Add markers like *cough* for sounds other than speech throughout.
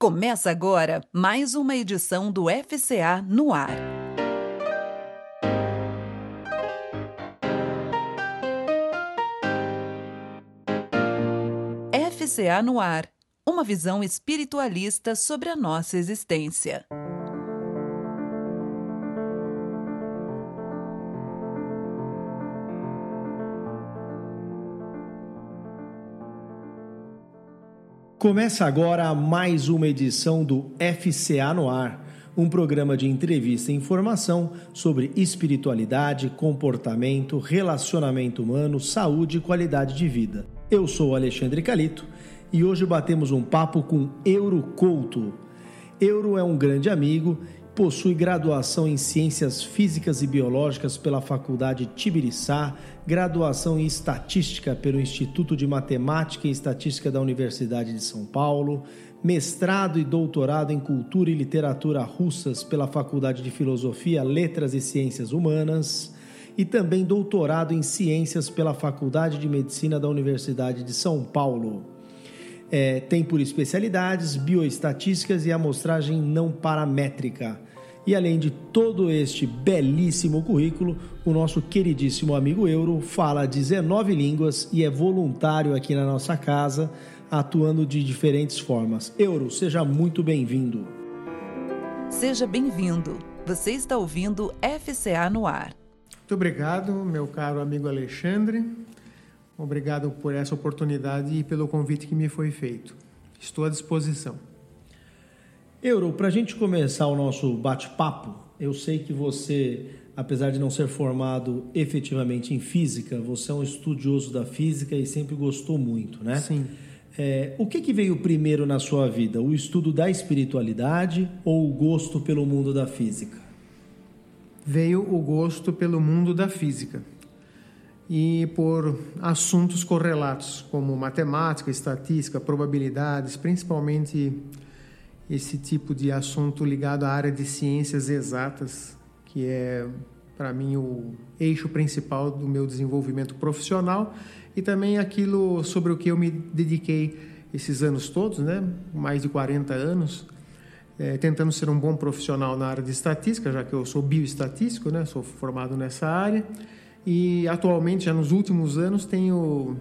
Começa agora mais uma edição do FCA no ar. FCA no ar. Uma visão espiritualista sobre a nossa existência. Começa agora mais uma edição do FCA no Ar, um programa de entrevista e informação sobre espiritualidade, comportamento, relacionamento humano, saúde e qualidade de vida. Eu sou Alexandre Calito e hoje batemos um papo com Euro Couto. Euro é um grande amigo possui graduação em Ciências Físicas e Biológicas pela Faculdade Tibiriçá, graduação em Estatística pelo Instituto de Matemática e Estatística da Universidade de São Paulo, mestrado e doutorado em Cultura e Literatura Russas pela Faculdade de Filosofia, Letras e Ciências Humanas e também doutorado em Ciências pela Faculdade de Medicina da Universidade de São Paulo. É, tem por especialidades bioestatísticas e amostragem não paramétrica. E além de todo este belíssimo currículo, o nosso queridíssimo amigo Euro fala 19 línguas e é voluntário aqui na nossa casa, atuando de diferentes formas. Euro, seja muito bem-vindo. Seja bem-vindo. Você está ouvindo FCA no ar. Muito obrigado, meu caro amigo Alexandre. Obrigado por essa oportunidade e pelo convite que me foi feito. Estou à disposição. Euro, para a gente começar o nosso bate-papo, eu sei que você, apesar de não ser formado efetivamente em física, você é um estudioso da física e sempre gostou muito, né? Sim. É, o que, que veio primeiro na sua vida? O estudo da espiritualidade ou o gosto pelo mundo da física? Veio o gosto pelo mundo da física e por assuntos correlatos, como matemática, estatística, probabilidades, principalmente esse tipo de assunto ligado à área de ciências exatas, que é para mim o eixo principal do meu desenvolvimento profissional e também aquilo sobre o que eu me dediquei esses anos todos, né? mais de 40 anos, é, tentando ser um bom profissional na área de estatística, já que eu sou bioestatístico, né? sou formado nessa área, e atualmente, já nos últimos anos, tenho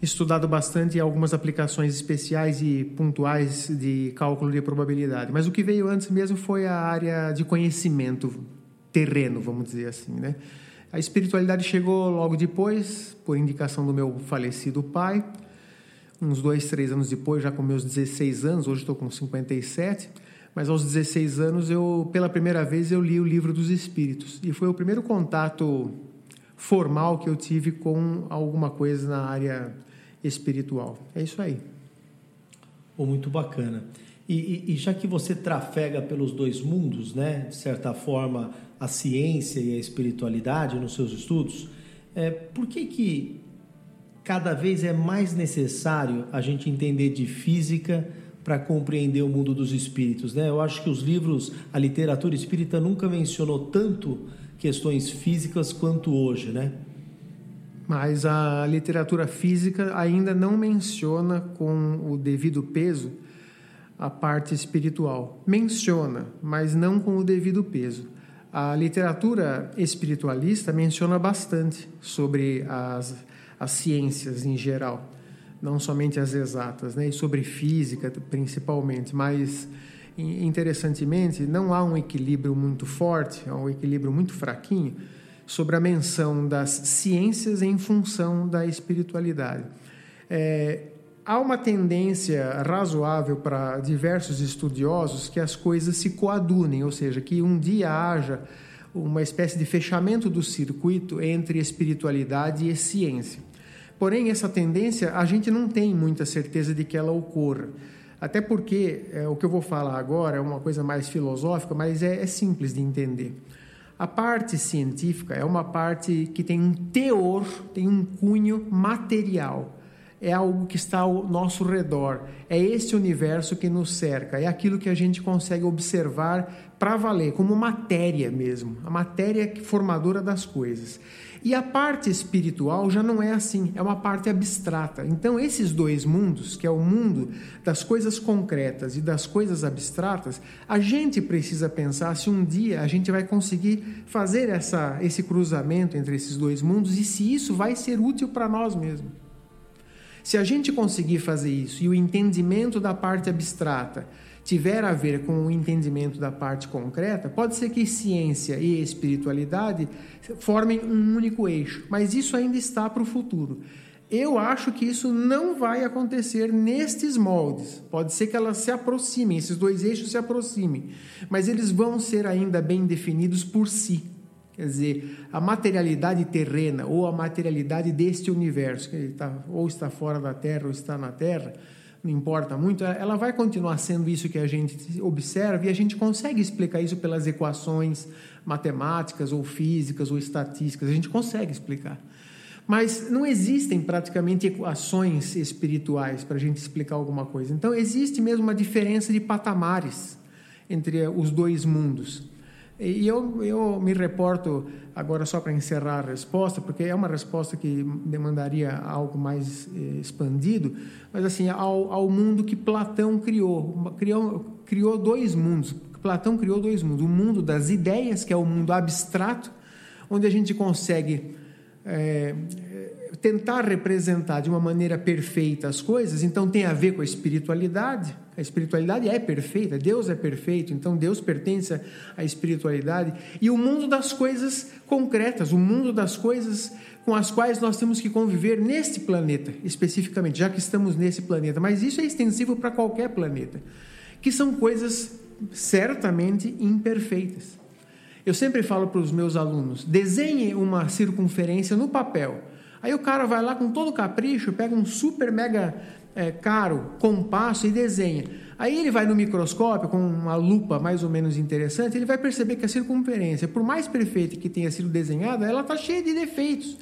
estudado bastante algumas aplicações especiais e pontuais de cálculo de probabilidade. Mas o que veio antes mesmo foi a área de conhecimento terreno, vamos dizer assim, né? A espiritualidade chegou logo depois, por indicação do meu falecido pai, uns dois, três anos depois, já com meus 16 anos, hoje estou com 57, mas aos 16 anos eu, pela primeira vez, eu li o livro dos Espíritos e foi o primeiro contato formal que eu tive com alguma coisa na área espiritual. É isso aí. Oh, muito bacana. E, e, e, já que você trafega pelos dois mundos, né, de certa forma, a ciência e a espiritualidade nos seus estudos, é, por que, que cada vez é mais necessário a gente entender de física para compreender o mundo dos espíritos? Né? Eu acho que os livros, a literatura espírita nunca mencionou tanto questões físicas quanto hoje, né? Mas a literatura física ainda não menciona com o devido peso a parte espiritual. Menciona, mas não com o devido peso. A literatura espiritualista menciona bastante sobre as, as ciências em geral, não somente as exatas, né? e sobre física principalmente, mas interessantemente não há um equilíbrio muito forte, há um equilíbrio muito fraquinho sobre a menção das ciências em função da espiritualidade. É, há uma tendência razoável para diversos estudiosos que as coisas se coadunem, ou seja, que um dia haja uma espécie de fechamento do circuito entre espiritualidade e ciência. Porém, essa tendência a gente não tem muita certeza de que ela ocorra. Até porque é, o que eu vou falar agora é uma coisa mais filosófica, mas é, é simples de entender. A parte científica é uma parte que tem um teor, tem um cunho material. é algo que está ao nosso redor, é esse universo que nos cerca, é aquilo que a gente consegue observar para valer, como matéria mesmo, a matéria formadora das coisas. E a parte espiritual já não é assim, é uma parte abstrata. Então, esses dois mundos, que é o mundo das coisas concretas e das coisas abstratas, a gente precisa pensar se um dia a gente vai conseguir fazer essa, esse cruzamento entre esses dois mundos e se isso vai ser útil para nós mesmos. Se a gente conseguir fazer isso e o entendimento da parte abstrata tiver a ver com o entendimento da parte concreta, pode ser que ciência e espiritualidade formem um único eixo, mas isso ainda está para o futuro. Eu acho que isso não vai acontecer nestes moldes. Pode ser que elas se aproximem, esses dois eixos se aproximem, mas eles vão ser ainda bem definidos por si. Quer dizer, a materialidade terrena ou a materialidade deste universo, que está, ou está fora da Terra ou está na Terra, não importa muito, ela vai continuar sendo isso que a gente observa e a gente consegue explicar isso pelas equações matemáticas ou físicas ou estatísticas, a gente consegue explicar. Mas não existem praticamente equações espirituais para a gente explicar alguma coisa. Então, existe mesmo uma diferença de patamares entre os dois mundos. E eu, eu me reporto agora só para encerrar a resposta, porque é uma resposta que demandaria algo mais eh, expandido, mas assim, ao, ao mundo que Platão criou. criou. Criou dois mundos. Platão criou dois mundos. O mundo das ideias, que é o mundo abstrato, onde a gente consegue é, tentar representar de uma maneira perfeita as coisas, então tem a ver com a espiritualidade a espiritualidade é perfeita, Deus é perfeito, então Deus pertence à espiritualidade. E o mundo das coisas concretas, o mundo das coisas com as quais nós temos que conviver neste planeta, especificamente, já que estamos nesse planeta. Mas isso é extensivo para qualquer planeta, que são coisas certamente imperfeitas. Eu sempre falo para os meus alunos: desenhe uma circunferência no papel. Aí o cara vai lá com todo capricho, pega um super mega é, caro compasso e desenha. Aí ele vai no microscópio com uma lupa mais ou menos interessante, ele vai perceber que a circunferência, por mais perfeita que tenha sido desenhada, ela está cheia de defeitos.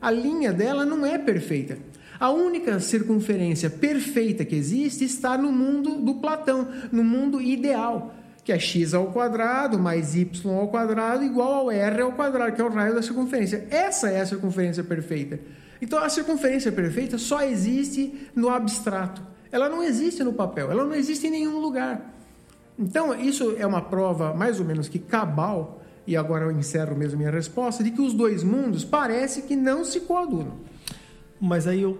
A linha dela não é perfeita. A única circunferência perfeita que existe está no mundo do Platão, no mundo ideal, que é x ao quadrado mais y ao quadrado igual ao r ao quadrado, que é o raio da circunferência. Essa é a circunferência perfeita. Então a circunferência perfeita só existe no abstrato. Ela não existe no papel, ela não existe em nenhum lugar. Então, isso é uma prova mais ou menos que cabal, e agora eu encerro mesmo minha resposta, de que os dois mundos parece que não se coadunam. Mas aí eu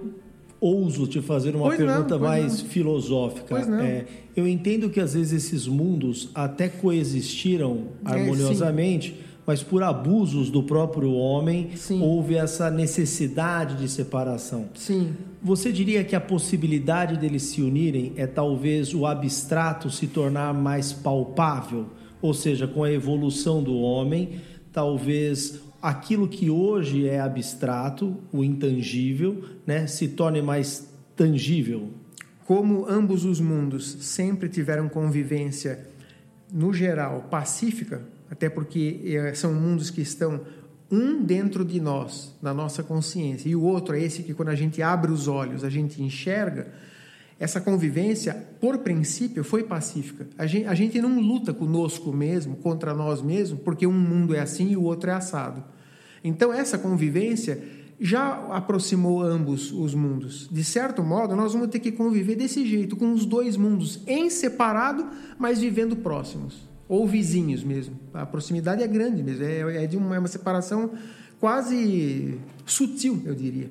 ouso te fazer uma pois pergunta não, mais não. filosófica. É, eu entendo que às vezes esses mundos até coexistiram é, harmoniosamente. É, mas por abusos do próprio homem Sim. houve essa necessidade de separação. Sim. Você diria que a possibilidade deles se unirem é talvez o abstrato se tornar mais palpável, ou seja, com a evolução do homem, talvez aquilo que hoje é abstrato, o intangível, né, se torne mais tangível. Como ambos os mundos sempre tiveram convivência no geral pacífica, até porque eh, são mundos que estão um dentro de nós, na nossa consciência, e o outro é esse que quando a gente abre os olhos, a gente enxerga, essa convivência, por princípio, foi pacífica. A gente, a gente não luta conosco mesmo, contra nós mesmos, porque um mundo é assim e o outro é assado. Então, essa convivência já aproximou ambos os mundos. De certo modo, nós vamos ter que conviver desse jeito, com os dois mundos em separado, mas vivendo próximos ou vizinhos mesmo. A proximidade é grande mesmo, é, é de uma, é uma separação quase sutil, eu diria.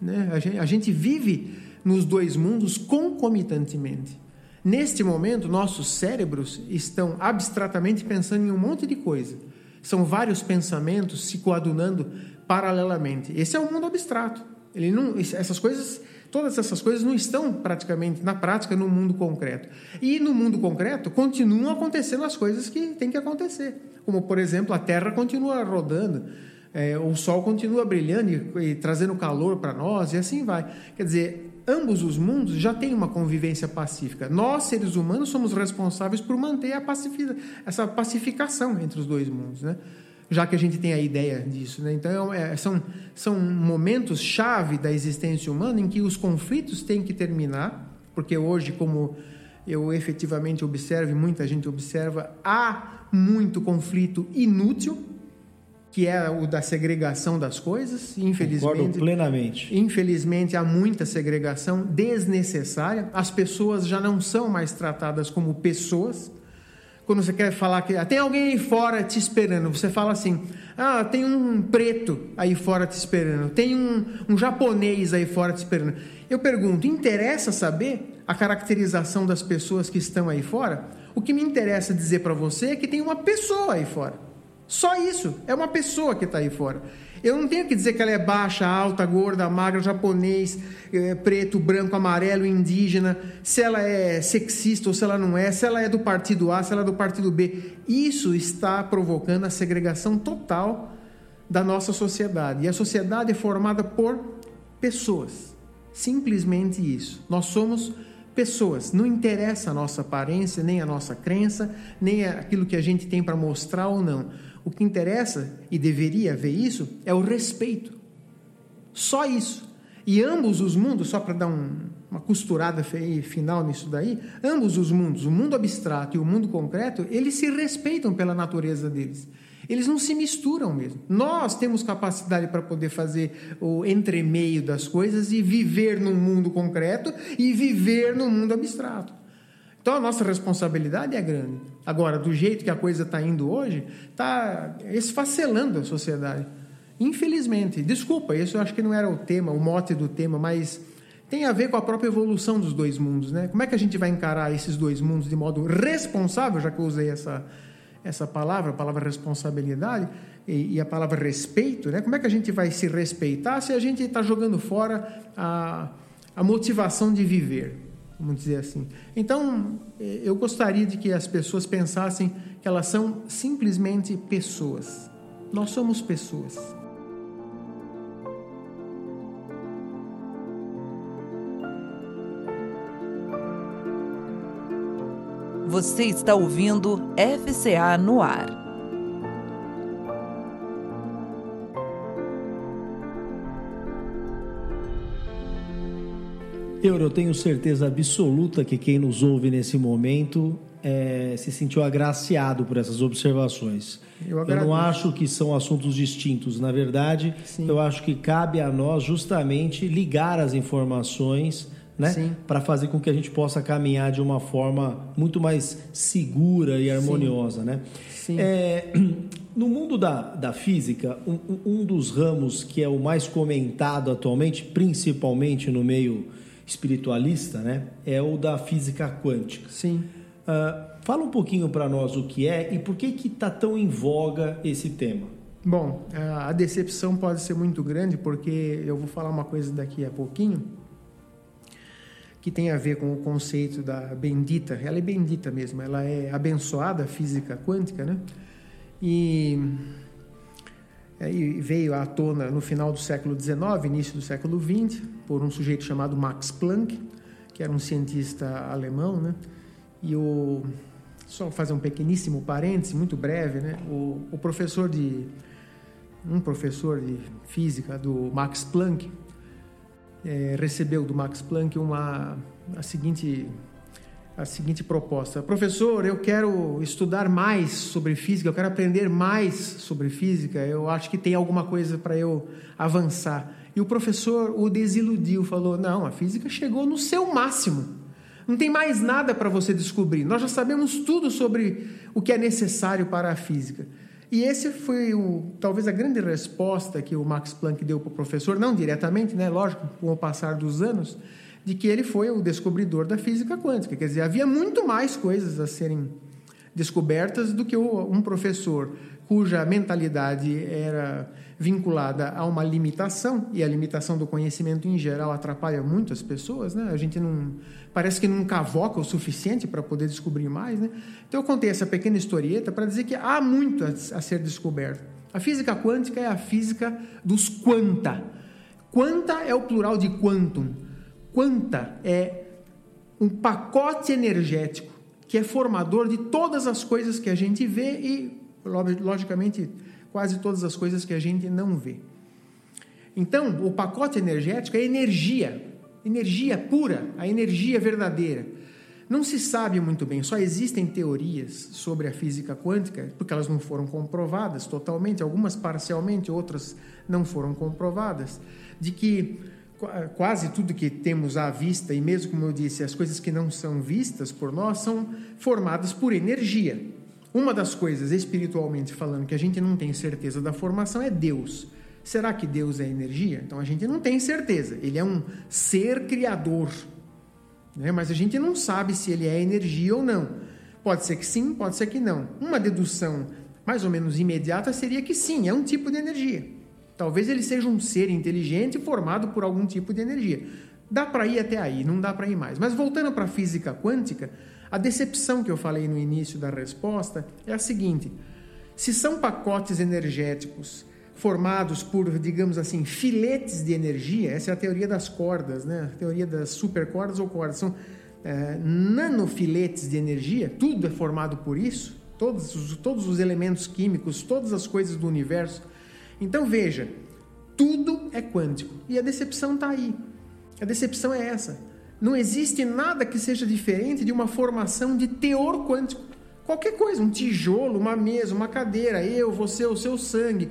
Né? A, gente, a gente vive nos dois mundos concomitantemente. Neste momento, nossos cérebros estão abstratamente pensando em um monte de coisa. São vários pensamentos se coadunando paralelamente. Esse é o mundo abstrato. Ele não, essas coisas Todas essas coisas não estão praticamente na prática no mundo concreto. E no mundo concreto continuam acontecendo as coisas que têm que acontecer. Como, por exemplo, a Terra continua rodando, é, o Sol continua brilhando e, e trazendo calor para nós, e assim vai. Quer dizer, ambos os mundos já têm uma convivência pacífica. Nós, seres humanos, somos responsáveis por manter a essa pacificação entre os dois mundos. Né? Já que a gente tem a ideia disso. Né? Então, é, são, são momentos chave da existência humana em que os conflitos têm que terminar, porque hoje, como eu efetivamente observo e muita gente observa, há muito conflito inútil, que é o da segregação das coisas, infelizmente. Concordo plenamente. Infelizmente há muita segregação desnecessária. As pessoas já não são mais tratadas como pessoas. Quando você quer falar que ah, tem alguém aí fora te esperando, você fala assim: ah, tem um preto aí fora te esperando, tem um, um japonês aí fora te esperando. Eu pergunto: interessa saber a caracterização das pessoas que estão aí fora, o que me interessa dizer para você é que tem uma pessoa aí fora. Só isso, é uma pessoa que está aí fora. Eu não tenho que dizer que ela é baixa, alta, gorda, magra, japonês, é, preto, branco, amarelo, indígena, se ela é sexista ou se ela não é, se ela é do partido A, se ela é do partido B. Isso está provocando a segregação total da nossa sociedade. E a sociedade é formada por pessoas. Simplesmente isso. Nós somos pessoas. Não interessa a nossa aparência, nem a nossa crença, nem aquilo que a gente tem para mostrar ou não. O que interessa, e deveria haver isso, é o respeito. Só isso. E ambos os mundos, só para dar um, uma costurada final nisso daí, ambos os mundos, o mundo abstrato e o mundo concreto, eles se respeitam pela natureza deles. Eles não se misturam mesmo. Nós temos capacidade para poder fazer o entremeio das coisas e viver num mundo concreto e viver no mundo abstrato. Então a nossa responsabilidade é grande. Agora, do jeito que a coisa está indo hoje, está esfacelando a sociedade. Infelizmente. Desculpa, isso eu acho que não era o tema, o mote do tema, mas tem a ver com a própria evolução dos dois mundos. Né? Como é que a gente vai encarar esses dois mundos de modo responsável, já que eu usei essa, essa palavra, a palavra responsabilidade e, e, a palavra respeito, né? Como é que a gente vai se respeitar se a gente está jogando fora a, a motivação de viver, vamos dizer assim. Então, eu gostaria de que as pessoas pensassem que elas são simplesmente pessoas. Nós somos pessoas. Você está ouvindo FCA no ar. Eu, eu tenho certeza absoluta que quem nos ouve nesse momento é, se sentiu agraciado por essas observações. Eu, eu, não acho que são assuntos distintos. Na verdade, Sim. eu acho que cabe a nós justamente ligar as informações né? Para fazer com que a gente possa caminhar de uma forma muito mais segura e harmoniosa, Sim. né? Sim. É, *clears throat* no mundo da, da física, um, um dos ramos que é o mais comentado atualmente, principalmente no meio espiritualista, né? É o da física quântica. Sim. Uh, fala um pouquinho para nós o que é e por que que está tão em voga esse tema. Bom, a decepção pode ser muito grande porque eu vou falar uma coisa daqui a pouquinho que tem a ver com o conceito da bendita. Ela é bendita mesmo, ela é abençoada física quântica, né? E, e veio à tona no final do século XIX, início do século XX, por um sujeito chamado Max Planck, que era um cientista alemão, né? E o só fazer um pequeníssimo parêntese, muito breve, né? O, o professor de um professor de física do Max Planck é, recebeu do Max Planck uma a seguinte a seguinte proposta: professor, eu quero estudar mais sobre física, eu quero aprender mais sobre física. Eu acho que tem alguma coisa para eu avançar. E o professor o desiludiu, falou: não, a física chegou no seu máximo. Não tem mais nada para você descobrir. Nós já sabemos tudo sobre o que é necessário para a física. E esse foi o, talvez a grande resposta que o Max Planck deu para o professor, não diretamente, né, lógico, com o passar dos anos, de que ele foi o descobridor da física quântica. Quer dizer, havia muito mais coisas a serem descobertas do que um professor cuja mentalidade era vinculada a uma limitação, e a limitação do conhecimento em geral atrapalha muito as pessoas, né? A gente não parece que não cavoca o suficiente para poder descobrir mais, né? Então eu contei essa pequena historieta para dizer que há muito a, a ser descoberto. A física quântica é a física dos quanta. Quanta é o plural de quantum. Quanta é um pacote energético que é formador de todas as coisas que a gente vê e logicamente quase todas as coisas que a gente não vê. Então, o pacote energético é energia, energia pura, a energia verdadeira. Não se sabe muito bem, só existem teorias sobre a física quântica, porque elas não foram comprovadas totalmente, algumas parcialmente, outras não foram comprovadas, de que quase tudo que temos à vista, e mesmo como eu disse, as coisas que não são vistas por nós, são formadas por energia. Uma das coisas, espiritualmente falando, que a gente não tem certeza da formação é Deus. Será que Deus é energia? Então a gente não tem certeza. Ele é um ser criador. Né? Mas a gente não sabe se ele é energia ou não. Pode ser que sim, pode ser que não. Uma dedução mais ou menos imediata seria que sim, é um tipo de energia. Talvez ele seja um ser inteligente formado por algum tipo de energia. Dá para ir até aí, não dá para ir mais. Mas voltando para a física quântica, a decepção que eu falei no início da resposta é a seguinte: se são pacotes energéticos formados por, digamos assim, filetes de energia. Essa é a teoria das cordas, né? A teoria das supercordas ou cordas. São é, nanofiletes de energia, tudo é formado por isso, todos os, todos os elementos químicos, todas as coisas do universo. Então veja, tudo é quântico. E a decepção está aí. A decepção é essa. Não existe nada que seja diferente de uma formação de teor quântico. Qualquer coisa, um tijolo, uma mesa, uma cadeira, eu, você, o seu sangue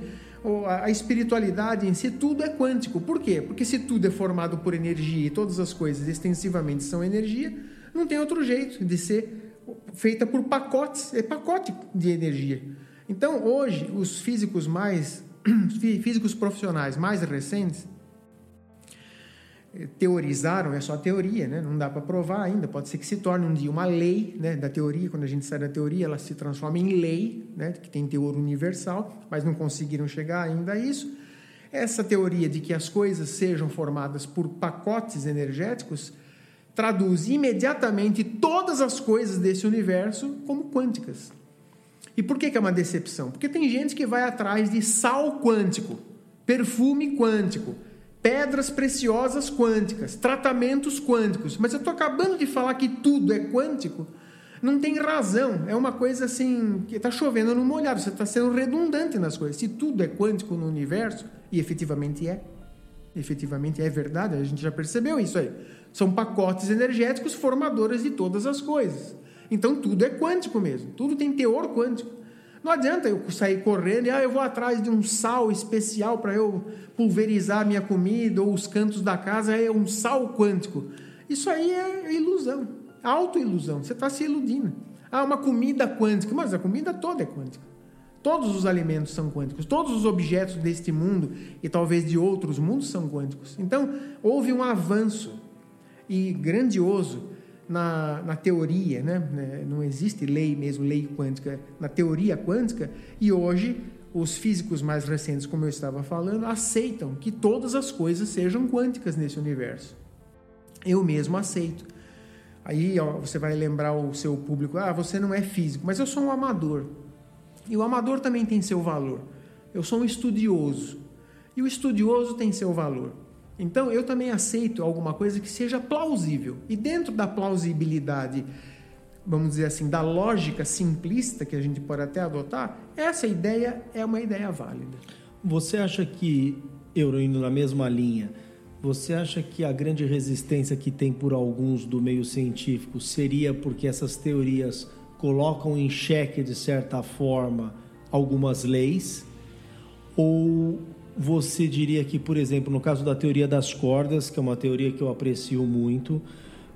a espiritualidade em si, tudo é quântico. Por quê? Porque se tudo é formado por energia e todas as coisas extensivamente são energia, não tem outro jeito de ser feita por pacotes, é pacote de energia. Então, hoje, os físicos mais *clears throat* físicos profissionais mais recentes teorizaram, é só teoria, né? não dá para provar ainda. Pode ser que se torne um dia uma lei né? da teoria. Quando a gente sai da teoria, ela se transforma em lei, né? que tem teor universal, mas não conseguiram chegar ainda a isso. Essa teoria de que as coisas sejam formadas por pacotes energéticos traduz imediatamente todas as coisas desse universo como quânticas. E por que, que é uma decepção? Porque tem gente que vai atrás de sal quântico, perfume quântico pedras preciosas quânticas, tratamentos quânticos. Mas eu estou acabando de falar que tudo é quântico. Não tem razão. É uma coisa assim que está chovendo no molhado. Você está sendo redundante nas coisas. Se tudo é quântico no universo, e efetivamente é, efetivamente é verdade, a gente já percebeu isso aí. São pacotes energéticos formadores de todas as coisas. Então tudo é quântico mesmo. Tudo tem teor quântico. Não adianta eu sair correndo e ah, eu vou atrás de um sal especial para eu pulverizar minha comida ou os cantos da casa, é um sal quântico. Isso aí é ilusão, autoilusão. Você está se iludindo. Ah, uma comida quântica, mas a comida toda é quântica. Todos os alimentos são quânticos, todos os objetos deste mundo e talvez de outros mundos são quânticos. Então, houve um avanço e grandioso na, na teoria, né? né? não existe lei mesmo, lei quântica, na teoria quântica, e hoje os físicos mais recentes, como eu estava falando, aceitam que todas as coisas sejam quânticas nesse universo. Eu mesmo aceito. Aí ó, você vai lembrar o seu público: ah, você não é físico, mas eu sou um amador. E o amador também tem seu valor. Eu sou um estudioso. E o estudioso tem seu valor. Então eu também aceito alguma coisa que seja plausível. E dentro da plausibilidade, vamos dizer assim, da lógica simplista que a gente pode até adotar, essa ideia é uma ideia válida. Você acha que, eu indo na mesma linha, você acha que a grande resistência que tem por alguns do meio científico seria porque essas teorias colocam em xeque, de certa forma, algumas leis? Ou você diria que, por exemplo, no caso da teoria das cordas, que é uma teoria que eu aprecio muito,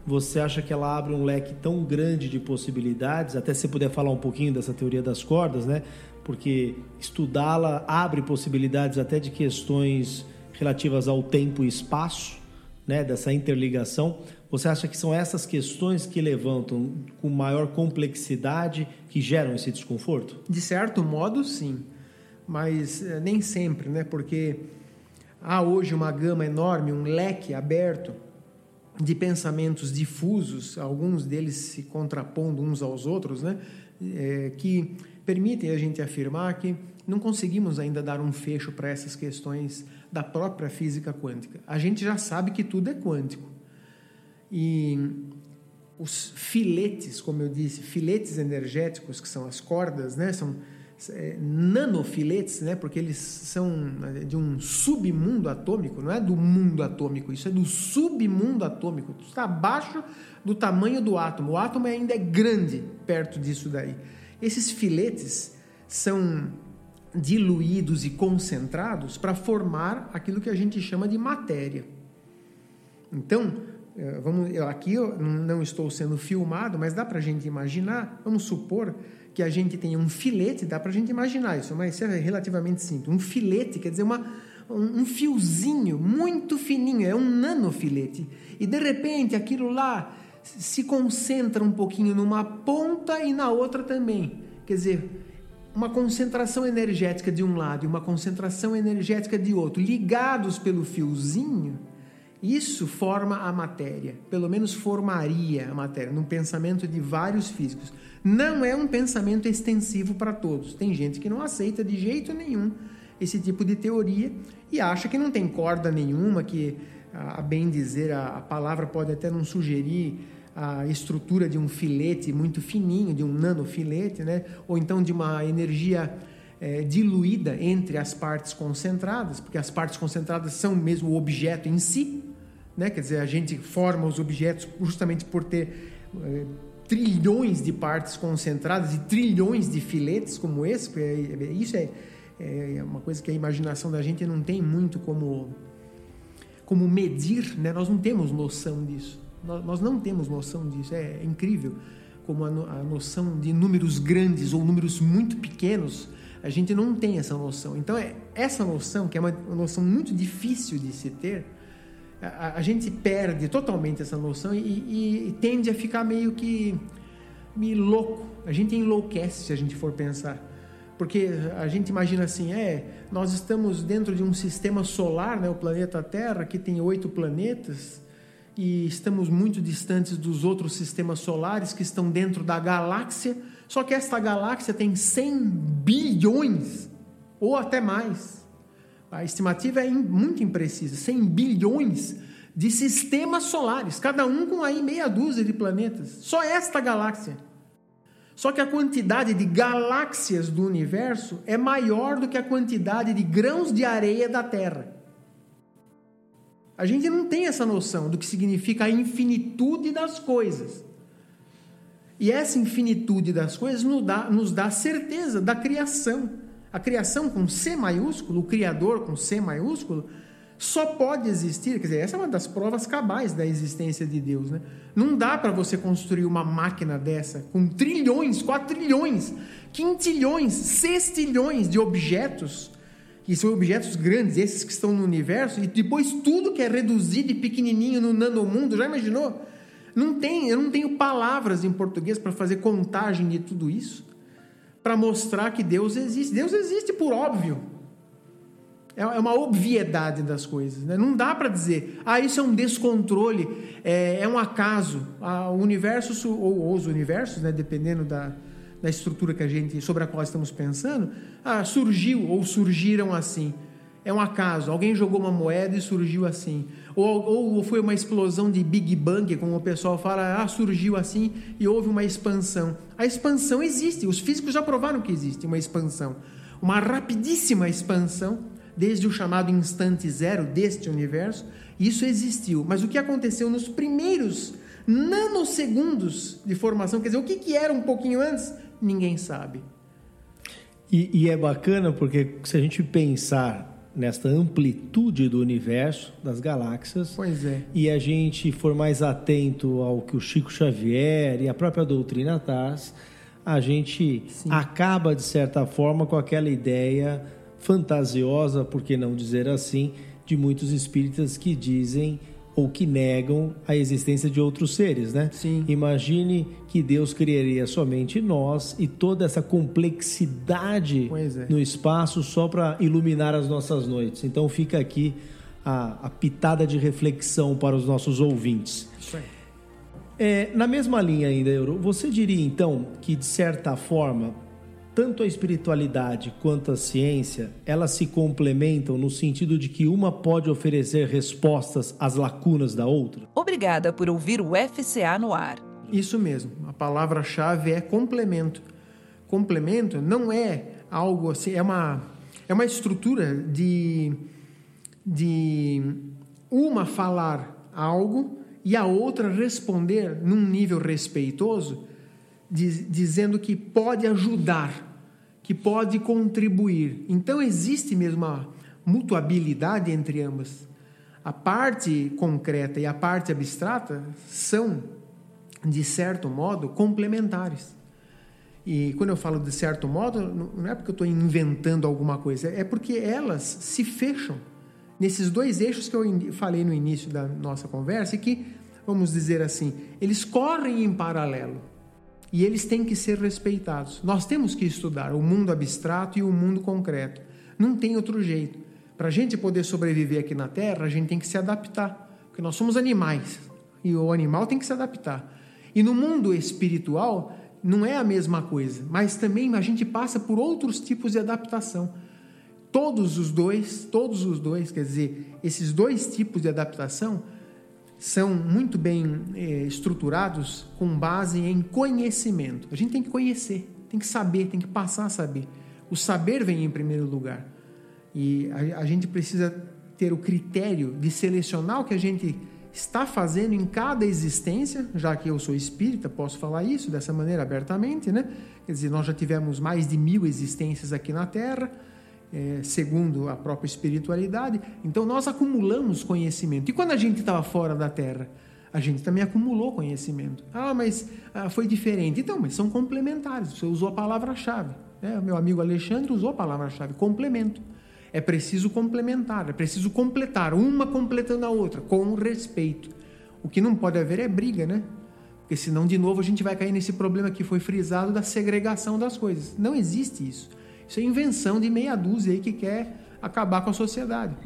você acha que ela abre um leque tão grande de possibilidades? Até se puder falar um pouquinho dessa teoria das cordas, né? Porque estudá-la abre possibilidades até de questões relativas ao tempo e espaço, né? Dessa interligação. Você acha que são essas questões que levantam com maior complexidade que geram esse desconforto? De certo modo, sim mas eh, nem sempre, né? Porque há hoje uma gama enorme, um leque aberto de pensamentos difusos, alguns deles se contrapondo uns aos outros, né? É, que permitem a gente afirmar que não conseguimos ainda dar um fecho para essas questões da própria física quântica. A gente já sabe que tudo é quântico. E os filetes, como eu disse, filetes energéticos, que são as cordas, né? São é, nanofiletes, né? porque eles são né, de um submundo atômico, não é do mundo atômico, isso é do submundo atômico. Está abaixo do tamanho do átomo. O átomo ainda é grande perto disso daí. Esses filetes são diluídos e concentrados para formar aquilo que a gente chama de matéria. Então, é, vamos, aqui eu não estou sendo filmado, mas dá para a gente imaginar, vamos supor que a gente tenha um filete, dá para a gente imaginar isso, mas isso é relativamente simples. Um filete quer dizer uma, um, um fiozinho muito fininho, é um nanofilete. E de repente aquilo lá se concentra um pouquinho numa ponta e na outra também. Quer dizer, uma concentração energética de um lado e uma concentração energética de outro, ligados pelo fiozinho, isso forma a matéria, pelo menos formaria a matéria, num pensamento de vários físicos. Não é um pensamento extensivo para todos. Tem gente que não aceita de jeito nenhum esse tipo de teoria e acha que não tem corda nenhuma, que, a bem dizer, a, a palavra pode até não sugerir a estrutura de um filete muito fininho, de um nanofilete, né? ou então de uma energia é, diluída entre as partes concentradas, porque as partes concentradas são mesmo o objeto em si, né? Quer dizer, a gente forma os objetos justamente por ter é, trilhões de partes concentradas e trilhões de filetes como esse. É, é, isso é, é uma coisa que a imaginação da gente não tem muito como, como medir, né? Nós não temos noção disso. Nós, nós não temos noção disso. É, é incrível como a, no, a noção de números grandes ou números muito pequenos a gente não tem essa noção. Então, é essa noção, que é uma noção muito difícil de se ter, a, a gente perde totalmente essa noção e, e, e, tende a ficar meio que meio louco. A gente enlouquece se a gente for pensar. Porque a gente imagina assim, é, nós estamos dentro de um sistema solar, né, o planeta Terra, que tem oito planetas, e estamos muito distantes dos outros sistemas solares que estão dentro da galáxia. Só que esta galáxia tem 100 bilhões, ou até mais a estimativa é muito imprecisa, 100 bilhões de sistemas solares, cada um com aí meia dúzia de planetas. Só esta galáxia. Só que a quantidade de galáxias do universo é maior do que a quantidade de grãos de areia da Terra. A gente não tem essa noção do que significa a infinitude das coisas. E essa infinitude das coisas nos dá, nos dá certeza da criação. A criação com C maiúsculo, o Criador com C maiúsculo, só pode existir, quer dizer, essa é uma das provas cabais da existência de Deus, né? Não dá para você construir uma máquina dessa com trilhões, quatrilhões, quintilhões, sextilhões de objetos, que são objetos grandes, esses que estão no universo, e depois tudo que é reduzido e pequenininho no nanomundo, já imaginou? Não tem, eu não tenho palavras em português para fazer contagem de tudo isso para mostrar que Deus existe. Deus existe por óbvio. É, é uma obviedade das coisas. Né? Não dá para dizer, ah, isso é um descontrole, é, é um acaso. Ah, o universo, ou, ou, os universos, né, dependendo da, da estrutura que a gente, sobre a qual estamos pensando, ah, surgiu ou surgiram assim. É um acaso. Alguém jogou uma moeda e surgiu assim. Ou, ou foi uma explosão de Big Bang, como o pessoal fala, ah, surgiu assim e houve uma expansão. A expansão existe, os físicos já provaram que existe uma expansão. Uma rapidíssima expansão, desde o chamado instante zero deste universo, isso existiu. Mas o que aconteceu nos primeiros nanosegundos de formação, quer dizer, o que, que era um pouquinho antes, ninguém sabe. E, e é bacana porque se a gente pensar nesta amplitude do universo, das galáxias. Pois é. E a gente for mais atento ao que o Chico Xavier e a própria doutrina traz, a gente Sim. acaba, de certa forma, com aquela ideia fantasiosa, por que não dizer assim, de muitos espíritas que dizem ou que negam a existência de outros seres, né? Sim. Imagine que Deus criaria somente nós e toda essa complexidade é. no espaço só para iluminar as nossas noites. Então fica aqui a, a, pitada de reflexão para os nossos ouvintes. Isso aí. É, na mesma linha ainda, Euro, você diria então que de certa forma tanto a espiritualidade quanto a ciência, elas se complementam no sentido de que uma pode oferecer respostas às lacunas da outra? Obrigada por ouvir o FCA no ar. Isso mesmo. A palavra-chave é complemento. Complemento não é algo assim, é uma, é uma estrutura de, de uma falar algo e a outra responder num nível respeitoso, diz, dizendo que pode ajudar, que pode contribuir. Então existe mesmo uma mutuabilidade entre ambas. A parte concreta e a parte abstrata são, de certo modo, complementares. E quando eu falo de certo modo, não é porque eu estou inventando alguma coisa, é porque elas se fecham nesses dois eixos que eu falei no início da nossa conversa e que, vamos dizer assim, eles correm em paralelo e eles têm que ser respeitados. Nós temos que estudar o mundo abstrato e o mundo concreto. Não tem outro jeito. Para a gente poder sobreviver aqui na Terra, a gente tem que se adaptar, porque nós somos animais e o animal tem que se adaptar. E no mundo espiritual, não é a mesma coisa, mas também a gente passa por outros tipos de adaptação. Todos os dois, todos os dois, quer dizer, esses dois tipos de adaptação são muito bem é, estruturados com base em conhecimento. A gente tem que conhecer, tem que saber, tem que passar a saber. O saber vem em primeiro lugar. E a, a gente precisa ter o critério de selecionar o que a gente está fazendo em cada existência, já que eu sou espírita, posso falar isso dessa maneira abertamente, né? Quer dizer, nós já tivemos mais de mil existências aqui na Terra, é, segundo a própria espiritualidade. Então, nós acumulamos conhecimento. E quando a gente estava fora da Terra, a gente também acumulou conhecimento. Ah, mas ah, foi diferente. Então, mas são complementares. Você usou a palavra-chave. Né? Meu amigo Alexandre usou a palavra-chave, complemento. É preciso complementar, é preciso completar, uma completando a outra, com respeito. O que não pode haver é briga, né? Porque senão, de novo, a gente vai cair nesse problema que foi frisado da segregação das coisas. Não existe isso. Isso é invenção de meia dúzia aí que quer acabar com a sociedade.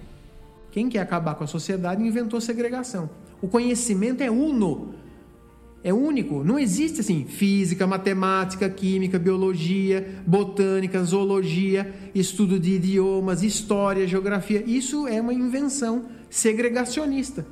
Quem quer acabar com a sociedade inventou segregação. O conhecimento é uno, é único. Não existe assim física, matemática, química, biologia, botânica, zoologia, estudo de idiomas, história, geografia. Isso é uma invenção segregacionista.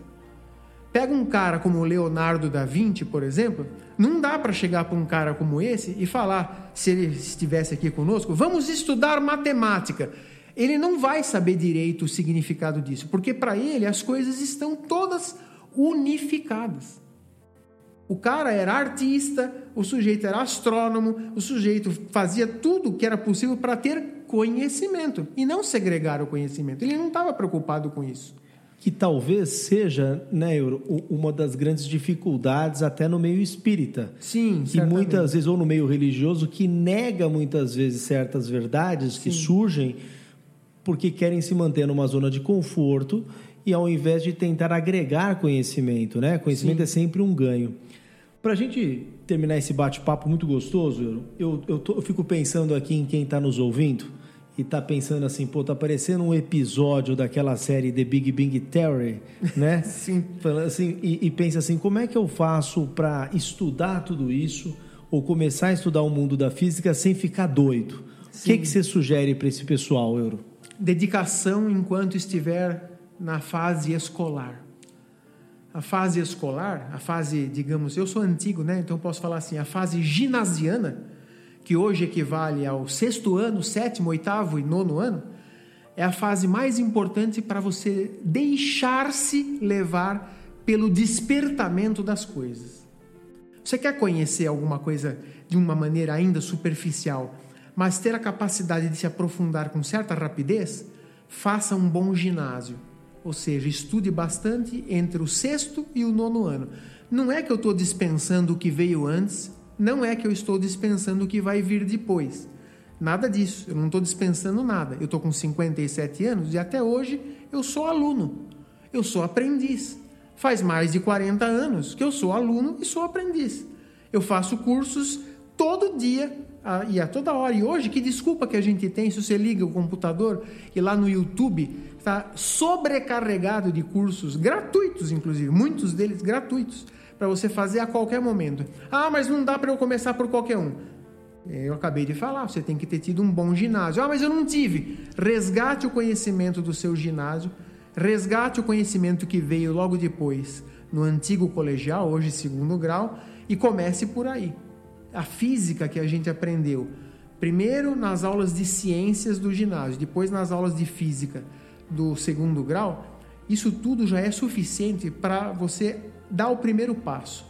Pega um cara como Leonardo da Vinci, por exemplo, não dá para chegar para um cara como esse e falar, se ele estivesse aqui conosco, vamos estudar matemática. Ele não vai saber direito o significado disso, porque para ele as coisas estão todas unificadas. O cara era artista, o sujeito era astrônomo, o sujeito fazia tudo o que era possível para ter conhecimento e não segregar o conhecimento. Ele não estava preocupado com isso. Que talvez seja, né, Euro, uma das grandes dificuldades até no meio espírita. Sim, E muitas vezes, ou no meio religioso, que nega muitas vezes certas verdades Sim. que surgem porque querem se manter numa zona de conforto e ao invés de tentar agregar conhecimento, né? Conhecimento Sim. é sempre um ganho. Para a gente terminar esse bate-papo muito gostoso, eu, eu, tô, eu, fico pensando aqui em quem está nos ouvindo e está pensando assim, pô, tá parecendo um episódio daquela série The Big Bang Theory, *laughs* né? Sim. Assim, e, e pensa assim, como é que eu faço para estudar tudo isso ou começar a estudar o mundo da física sem ficar doido? O que, que você sugere para esse pessoal, Euro? Dedicação enquanto estiver na fase escolar a fase escolar, a fase, digamos, eu sou antigo, né? Então posso falar assim, a fase ginasiana, que hoje equivale ao sexto ano, sétimo, oitavo e nono ano, é a fase mais importante para você deixar-se levar pelo despertamento das coisas. Você quer conhecer alguma coisa de uma maneira ainda superficial, mas ter a capacidade de se aprofundar com certa rapidez? Faça um bom ginásio ou seja, estude bastante entre o sexto e o nono ano. Não é que eu estou dispensando o que veio antes, não é que eu estou dispensando o que vai vir depois. Nada disso, eu não estou dispensando nada. Eu estou com 57 anos e até hoje eu sou aluno, eu sou aprendiz. Faz mais de 40 anos que eu sou aluno e sou aprendiz. Eu faço cursos todo dia e a toda hora. E hoje, que desculpa que a gente tem se você liga o computador e lá no YouTube está sobrecarregado de cursos gratuitos, inclusive, muitos deles gratuitos, para você fazer a qualquer momento. Ah, mas não dá para eu começar por qualquer um. Eu acabei de falar, você tem que ter tido um bom ginásio. Ah, mas eu não tive. Resgate o conhecimento do seu ginásio, resgate o conhecimento que veio logo depois no antigo colegial, hoje segundo grau, e comece por aí. A física que a gente aprendeu primeiro nas aulas de ciências do ginásio, depois nas aulas de física do segundo grau, isso tudo já é suficiente para você dar o primeiro passo.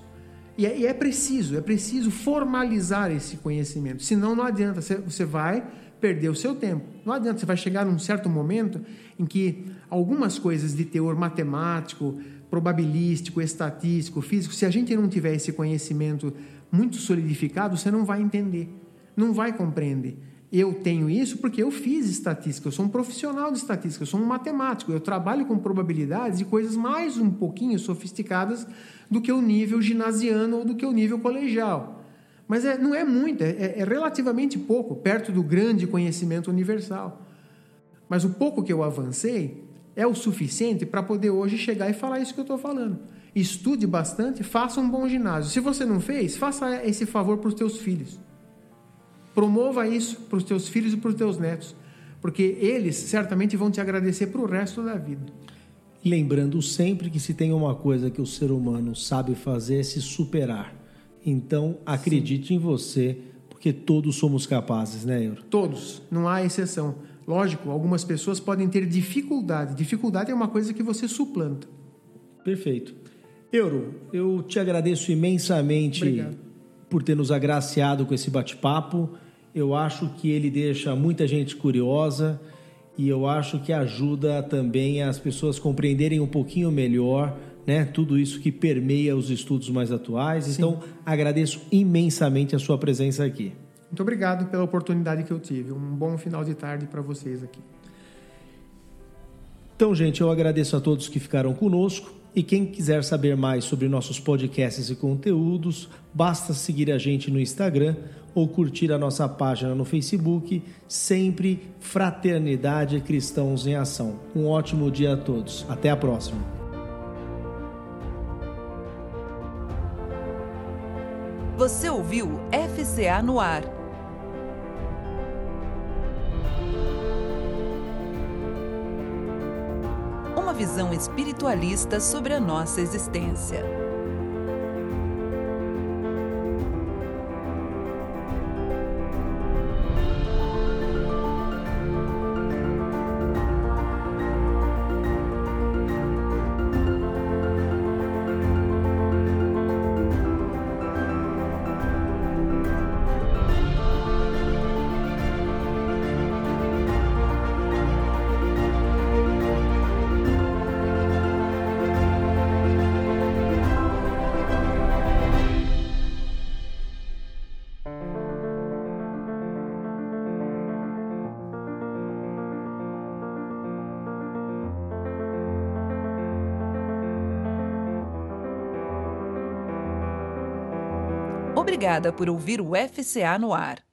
E é, e é, preciso, é preciso formalizar esse conhecimento. Senão não adianta, você, você vai perder o seu tempo. Não adianta, você vai chegar num certo momento em que algumas coisas de teor matemático, probabilístico, estatístico, físico, se a gente não tiver esse conhecimento muito solidificado, você não vai entender, não vai compreender. Eu tenho isso porque eu fiz estatística, eu sou um profissional de estatística, eu sou um matemático, eu trabalho com probabilidades e coisas mais um pouquinho sofisticadas do que o nível ginasiano ou do que o nível colegial. Mas é, não é muito, é, é relativamente pouco, perto do grande conhecimento universal. Mas o pouco que eu avancei é o suficiente para poder hoje chegar e falar isso que eu estou falando. Estude bastante, faça um bom ginásio. Se você não fez, faça esse favor para os teus filhos. Promova isso para os teus filhos e para os teus netos, porque eles certamente vão te agradecer para o resto da vida. Lembrando sempre que se tem uma coisa que o ser humano sabe fazer é se superar. Então, acredite Sim. em você, porque todos somos capazes, né, Euro? Todos, não há exceção. Lógico, algumas pessoas podem ter dificuldade. Dificuldade é uma coisa que você suplanta. Perfeito. Euro, eu te agradeço imensamente Obrigado. por ter nos agraciado com esse bate-papo. Eu acho que ele deixa muita gente curiosa e eu acho que ajuda também as pessoas compreenderem um pouquinho melhor né, tudo isso que permeia os estudos mais atuais. Sim. Então, agradeço imensamente a sua presença aqui. Muito obrigado pela oportunidade que eu tive. Um bom final de tarde para vocês aqui. Então, gente, eu agradeço a todos que ficaram conosco. E quem quiser saber mais sobre nossos podcasts e conteúdos, basta seguir a gente no Instagram ou curtir a nossa página no Facebook, sempre Fraternidade Cristãos em Ação. Um ótimo dia a todos. Até a próxima. Você ouviu FCA no ar. Uma visão espiritualista sobre a nossa existência. Obrigada por ouvir o FCA no ar.